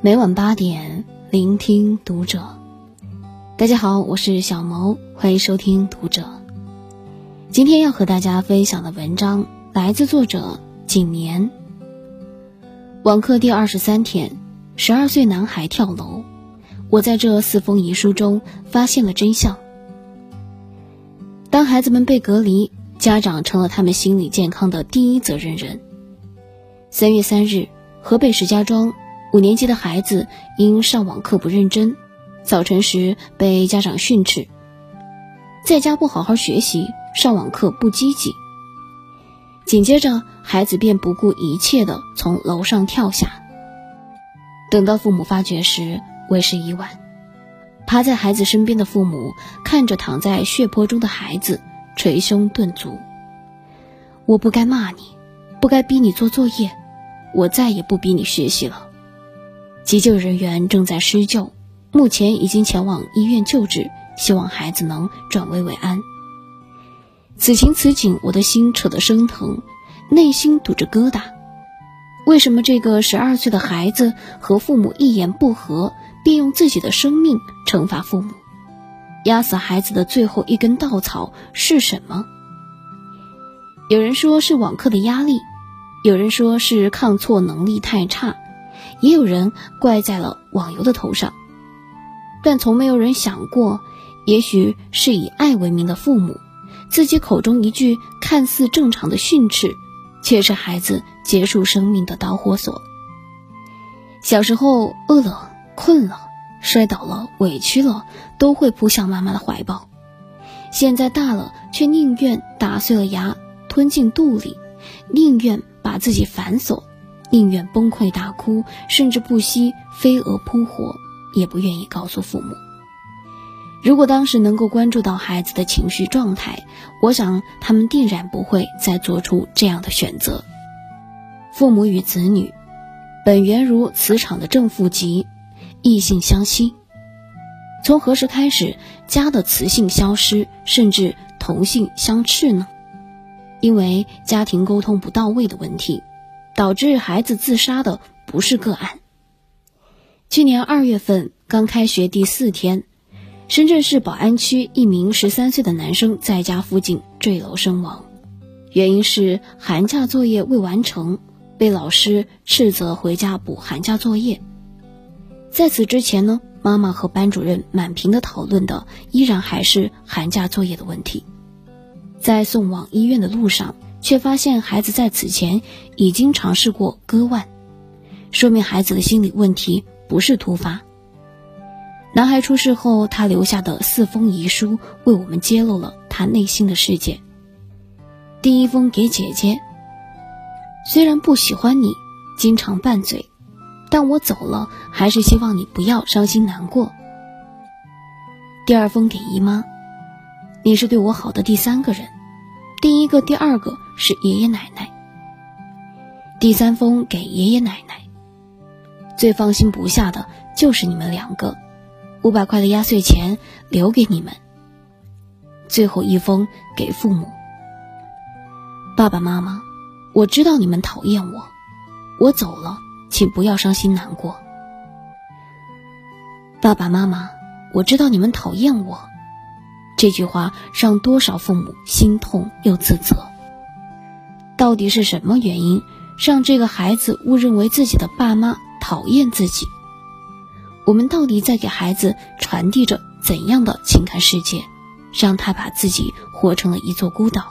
每晚八点，聆听读者。大家好，我是小萌，欢迎收听读者。今天要和大家分享的文章来自作者景年。网课第二十三天，十二岁男孩跳楼。我在这四封遗书中发现了真相。当孩子们被隔离，家长成了他们心理健康的第一责任人。三月三日，河北石家庄五年级的孩子因上网课不认真，早晨时被家长训斥，在家不好好学习，上网课不积极。紧接着，孩子便不顾一切地从楼上跳下。等到父母发觉时，为时已晚。趴在孩子身边的父母看着躺在血泊中的孩子，捶胸顿足。我不该骂你，不该逼你做作业，我再也不逼你学习了。急救人员正在施救，目前已经前往医院救治，希望孩子能转危为安。此情此景，我的心扯得生疼，内心堵着疙瘩。为什么这个十二岁的孩子和父母一言不合？便用自己的生命惩罚父母，压死孩子的最后一根稻草是什么？有人说是网课的压力，有人说是抗挫能力太差，也有人怪在了网游的头上。但从没有人想过，也许是以爱为名的父母，自己口中一句看似正常的训斥，却是孩子结束生命的导火索。小时候饿了。困了，摔倒了，委屈了，都会扑向妈妈的怀抱。现在大了，却宁愿打碎了牙吞进肚里，宁愿把自己反锁，宁愿崩溃大哭，甚至不惜飞蛾扑火，也不愿意告诉父母。如果当时能够关注到孩子的情绪状态，我想他们定然不会再做出这样的选择。父母与子女，本源如磁场的正负极。异性相吸，从何时开始家的磁性消失，甚至同性相斥呢？因为家庭沟通不到位的问题，导致孩子自杀的不是个案。去年二月份刚开学第四天，深圳市宝安区一名十三岁的男生在家附近坠楼身亡，原因是寒假作业未完成，被老师斥责回家补寒假作业。在此之前呢，妈妈和班主任满屏的讨论的依然还是寒假作业的问题。在送往医院的路上，却发现孩子在此前已经尝试过割腕，说明孩子的心理问题不是突发。男孩出事后，他留下的四封遗书为我们揭露了他内心的世界。第一封给姐姐，虽然不喜欢你，经常拌嘴。但我走了，还是希望你不要伤心难过。第二封给姨妈，你是对我好的第三个人，第一个、第二个是爷爷奶奶。第三封给爷爷奶奶，最放心不下的就是你们两个，五百块的压岁钱留给你们。最后一封给父母，爸爸妈妈，我知道你们讨厌我，我走了。请不要伤心难过，爸爸妈妈，我知道你们讨厌我。这句话让多少父母心痛又自责。到底是什么原因让这个孩子误认为自己的爸妈讨厌自己？我们到底在给孩子传递着怎样的情感世界，让他把自己活成了一座孤岛？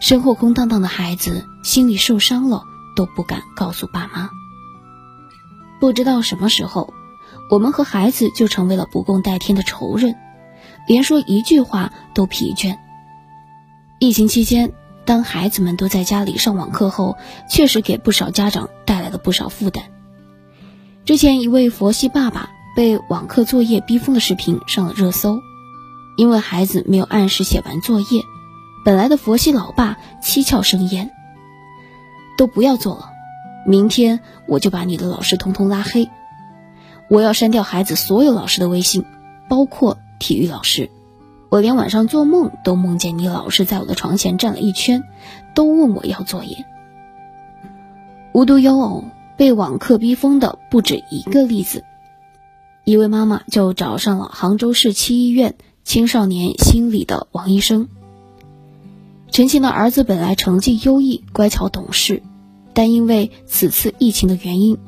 身后空荡荡的孩子心里受伤了。都不敢告诉爸妈。不知道什么时候，我们和孩子就成为了不共戴天的仇人，连说一句话都疲倦。疫情期间，当孩子们都在家里上网课后，确实给不少家长带来了不少负担。之前一位佛系爸爸被网课作业逼疯的视频上了热搜，因为孩子没有按时写完作业，本来的佛系老爸七窍生烟。都不要做了，明天我就把你的老师通通拉黑。我要删掉孩子所有老师的微信，包括体育老师。我连晚上做梦都梦见你老师在我的床前站了一圈，都问我要作业。无独有偶，被网课逼疯的不止一个例子。一位妈妈就找上了杭州市七医院青少年心理的王医生。陈琴的儿子本来成绩优异、乖巧懂事，但因为此次疫情的原因，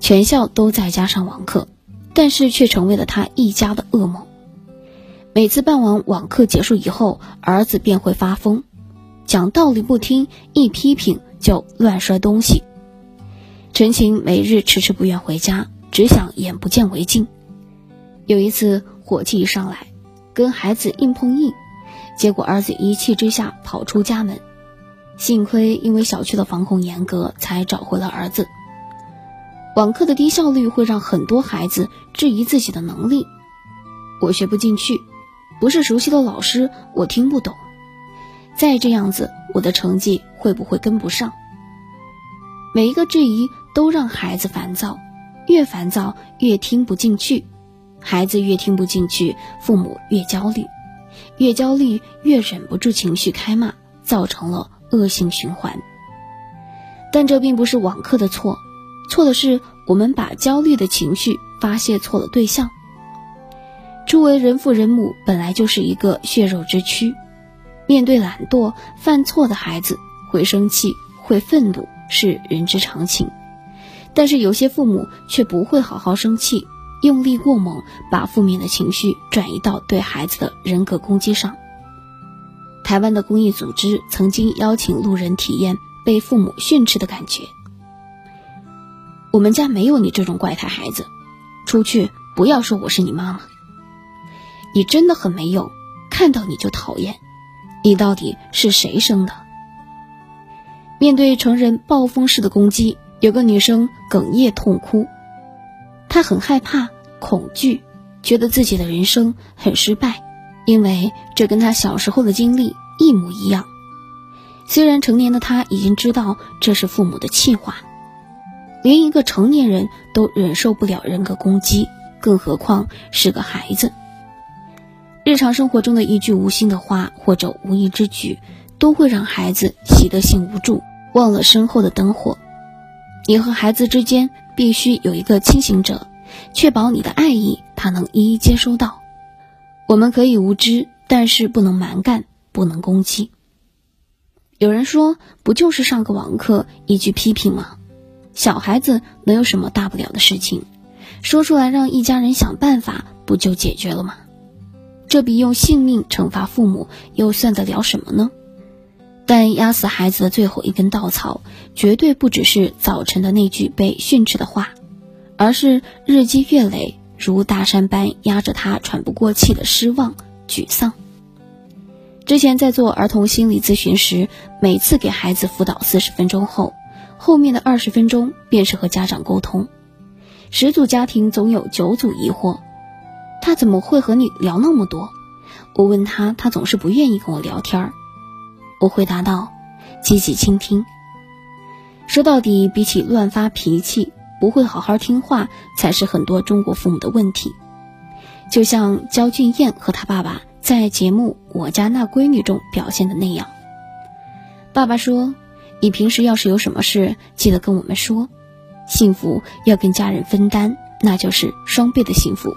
全校都在家上网课，但是却成为了他一家的噩梦。每次办完网课结束以后，儿子便会发疯，讲道理不听，一批评就乱摔东西。陈晴每日迟迟不愿回家，只想眼不见为净。有一次火气一上来，跟孩子硬碰硬。结果儿子一气之下跑出家门，幸亏因为小区的防控严格，才找回了儿子。网课的低效率会让很多孩子质疑自己的能力，我学不进去，不是熟悉的老师，我听不懂。再这样子，我的成绩会不会跟不上？每一个质疑都让孩子烦躁，越烦躁越听不进去，孩子越听不进去，父母越焦虑。越焦虑，越忍不住情绪开骂，造成了恶性循环。但这并不是网课的错，错的是我们把焦虑的情绪发泄错了对象。初为人父人母，本来就是一个血肉之躯，面对懒惰、犯错的孩子，会生气、会愤怒是人之常情。但是有些父母却不会好好生气。用力过猛，把负面的情绪转移到对孩子的人格攻击上。台湾的公益组织曾经邀请路人体验被父母训斥的感觉。我们家没有你这种怪胎孩子，出去不要说我是你妈妈。你真的很没用，看到你就讨厌。你到底是谁生的？面对成人暴风式的攻击，有个女生哽咽痛哭，她很害怕。恐惧，觉得自己的人生很失败，因为这跟她小时候的经历一模一样。虽然成年的她已经知道这是父母的气话，连一个成年人都忍受不了人格攻击，更何况是个孩子。日常生活中的一句无心的话或者无意之举，都会让孩子习得性无助，忘了身后的灯火。你和孩子之间必须有一个清醒者。确保你的爱意，他能一一接收到。我们可以无知，但是不能蛮干，不能攻击。有人说，不就是上个网课，一句批评吗？小孩子能有什么大不了的事情？说出来让一家人想办法，不就解决了吗？这比用性命惩罚父母又算得了什么呢？但压死孩子的最后一根稻草，绝对不只是早晨的那句被训斥的话。而是日积月累，如大山般压着他喘不过气的失望、沮丧。之前在做儿童心理咨询时，每次给孩子辅导四十分钟后，后面的二十分钟便是和家长沟通。十组家庭总有九组疑惑：他怎么会和你聊那么多？我问他，他总是不愿意跟我聊天儿。我回答道：积极倾听。说到底，比起乱发脾气。不会好好听话，才是很多中国父母的问题。就像焦俊艳和他爸爸在节目《我家那闺女》中表现的那样。爸爸说：“你平时要是有什么事，记得跟我们说。幸福要跟家人分担，那就是双倍的幸福。”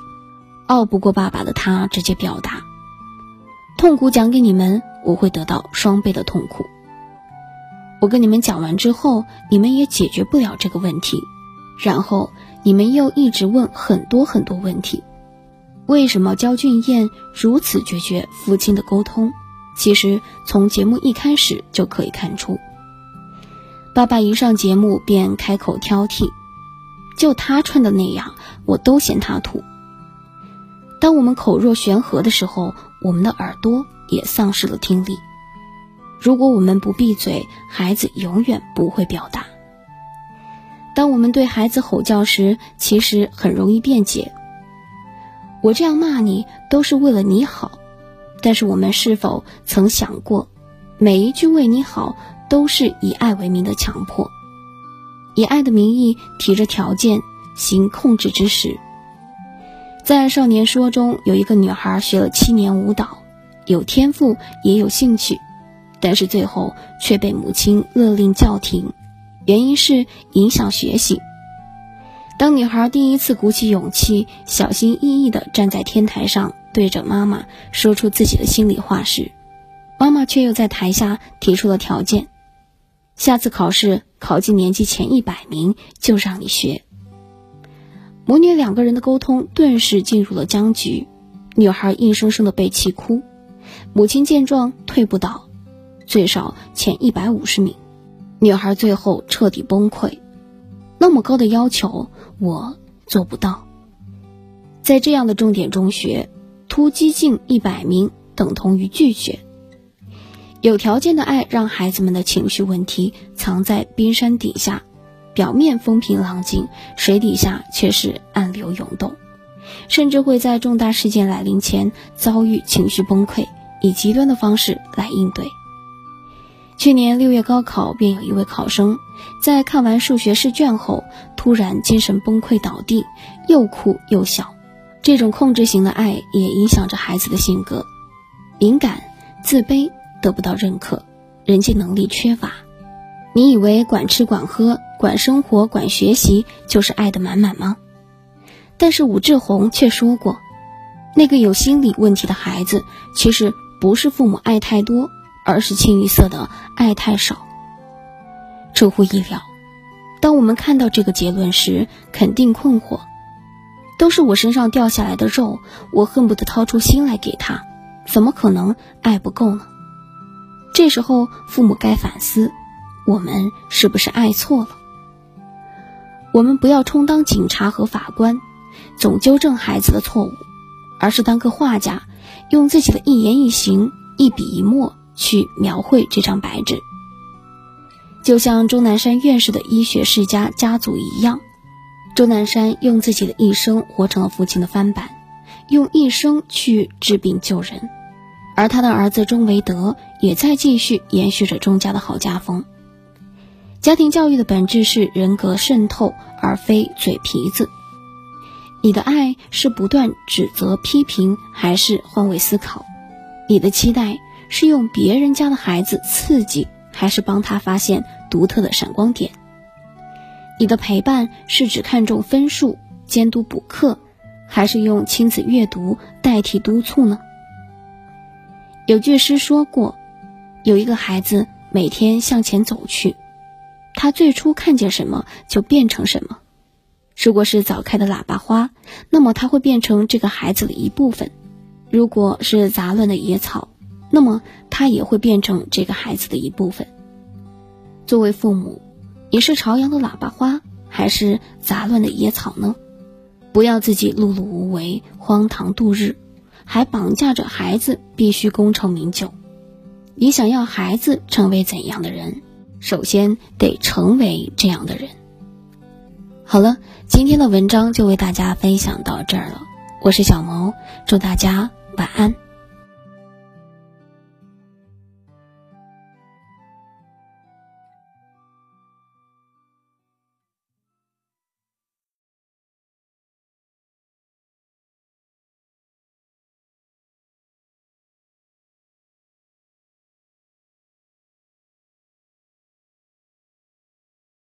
拗不过爸爸的他，直接表达：“痛苦讲给你们，我会得到双倍的痛苦。我跟你们讲完之后，你们也解决不了这个问题。”然后你们又一直问很多很多问题，为什么焦俊艳如此决绝父亲的沟通？其实从节目一开始就可以看出，爸爸一上节目便开口挑剔，就他穿的那样，我都嫌他土。当我们口若悬河的时候，我们的耳朵也丧失了听力。如果我们不闭嘴，孩子永远不会表达。当我们对孩子吼叫时，其实很容易辩解。我这样骂你都是为了你好，但是我们是否曾想过，每一句为你好都是以爱为名的强迫，以爱的名义提着条件行控制之实。在《少年说》中，有一个女孩学了七年舞蹈，有天赋也有兴趣，但是最后却被母亲勒令叫停。原因是影响学习，当女孩第一次鼓起勇气，小心翼翼地站在天台上，对着妈妈说出自己的心里话时，妈妈却又在台下提出了条件：下次考试考进年级前一百名，就让你学。母女两个人的沟通顿时进入了僵局，女孩硬生生的被气哭，母亲见状退不倒，最少前一百五十名，女孩最后彻底崩溃。那么高的要求，我做不到。在这样的重点中学，突击进一百名等同于拒绝。有条件的爱让孩子们的情绪问题藏在冰山底下。表面风平浪静，水底下却是暗流涌动，甚至会在重大事件来临前遭遇情绪崩溃，以极端的方式来应对。去年六月高考，便有一位考生在看完数学试卷后，突然精神崩溃倒地，又哭又笑。这种控制型的爱也影响着孩子的性格，敏感、自卑，得不到认可，人际能力缺乏。你以为管吃管喝、管生活、管学习就是爱的满满吗？但是武志红却说过，那个有心理问题的孩子，其实不是父母爱太多，而是清一色的爱太少。出乎意料，当我们看到这个结论时，肯定困惑：都是我身上掉下来的肉，我恨不得掏出心来给他，怎么可能爱不够呢？这时候，父母该反思。我们是不是爱错了？我们不要充当警察和法官，总纠正孩子的错误，而是当个画家，用自己的一言一行、一笔一墨去描绘这张白纸。就像钟南山院士的医学世家家族一样，钟南山用自己的一生活成了父亲的翻版，用一生去治病救人，而他的儿子钟维德也在继续延续着钟家的好家风。家庭教育的本质是人格渗透，而非嘴皮子。你的爱是不断指责批评，还是换位思考？你的期待是用别人家的孩子刺激，还是帮他发现独特的闪光点？你的陪伴是只看重分数、监督补课，还是用亲子阅读代替督促呢？有句诗说过：“有一个孩子每天向前走去。”他最初看见什么就变成什么。如果是早开的喇叭花，那么他会变成这个孩子的一部分；如果是杂乱的野草，那么他也会变成这个孩子的一部分。作为父母，你是朝阳的喇叭花，还是杂乱的野草呢？不要自己碌碌无为、荒唐度日，还绑架着孩子必须功成名就。你想要孩子成为怎样的人？首先得成为这样的人。好了，今天的文章就为大家分享到这儿了。我是小萌，祝大家晚安。